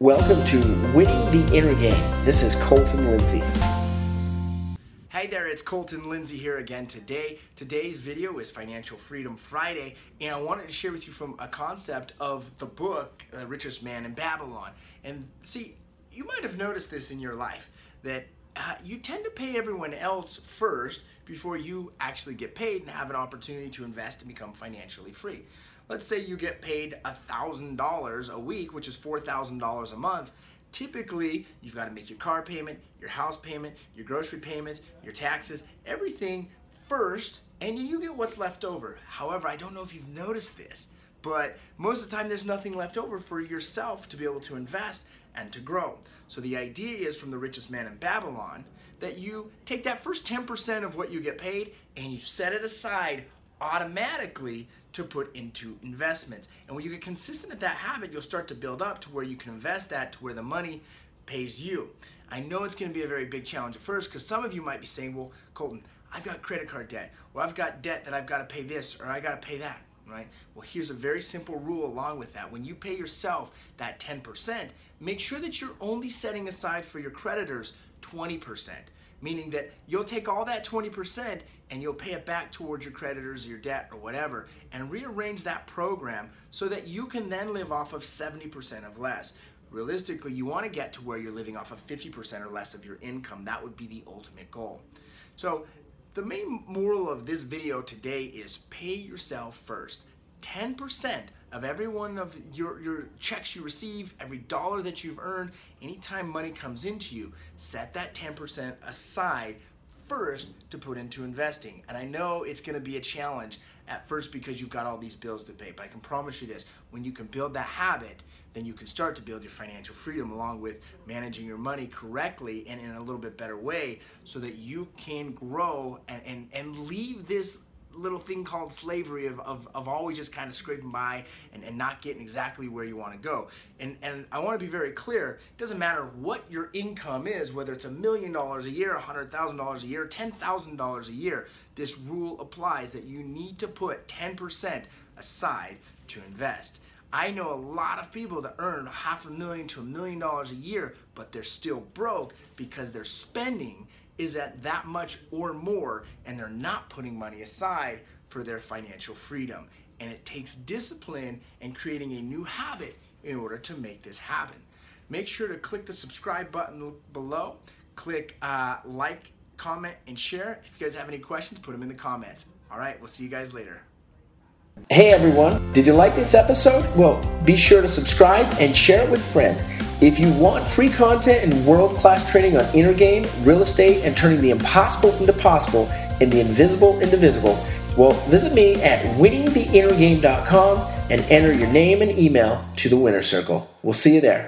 Welcome to Winning the Inner Game. This is Colton Lindsay. Hey there, it's Colton Lindsay here again today. Today's video is Financial Freedom Friday, and I wanted to share with you from a concept of the book, The Richest Man in Babylon. And see, you might have noticed this in your life that you tend to pay everyone else first before you actually get paid and have an opportunity to invest and become financially free. Let's say you get paid $1,000 a week, which is $4,000 a month. Typically, you've got to make your car payment, your house payment, your grocery payments, your taxes, everything first, and you get what's left over. However, I don't know if you've noticed this, but most of the time there's nothing left over for yourself to be able to invest and to grow. So the idea is from the richest man in Babylon that you take that first 10% of what you get paid and you set it aside automatically to put into investments. And when you get consistent at that habit, you'll start to build up to where you can invest that to where the money pays you. I know it's going to be a very big challenge at first because some of you might be saying, well, Colton, I've got credit card debt, or I've got debt that I've got to pay this, or I got to pay that, right? Well, here's a very simple rule along with that. When you pay yourself that 10%, make sure that you're only setting aside for your creditors 20% meaning that you'll take all that 20% and you'll pay it back towards your creditors, your debt, or whatever, and rearrange that program so that you can then live off of 70% of less. Realistically, you want to get to where you're living off of 50% or less of your income. That would be the ultimate goal. So, the main moral of this video today is pay yourself first. 10% of every one of your, your checks you receive, every dollar that you've earned, anytime money comes into you, set that 10% aside first to put into investing. And I know it's to be a challenge at first because you've got all these bills to pay, but I can promise you this when you can build that habit, then you can start to build your financial freedom along with managing your money correctly and in a little bit better way so that you can grow and, and, and leave this little thing called slavery of, of, of always just kind of scraping by and, and not getting exactly where you want to go. And, and I want to be very clear, it doesn't matter what your income is, whether it's a million dollars a year, a hundred thousand dollars a year, ten thousand dollars a year, this rule applies that you need to put 10% aside to invest. I know a lot of people that earn half a million to a million dollars a year, but they're still broke because they're spending is at that much or more, and they're not putting money aside for their financial freedom. And it takes discipline and creating a new habit in order to make this happen. Make sure to click the subscribe button below, click uh, like, comment, and share. If you guys have any questions, put them in the comments. All right, we'll see you guys later. Hey everyone, did you like this episode? Well, be sure to subscribe and share it with a friend. If you want free content and world class training on inner game, real estate, and turning the impossible into possible and the invisible into visible, well, visit me at winningtheinnergame.com and enter your name and email to the winner circle. We'll see you there.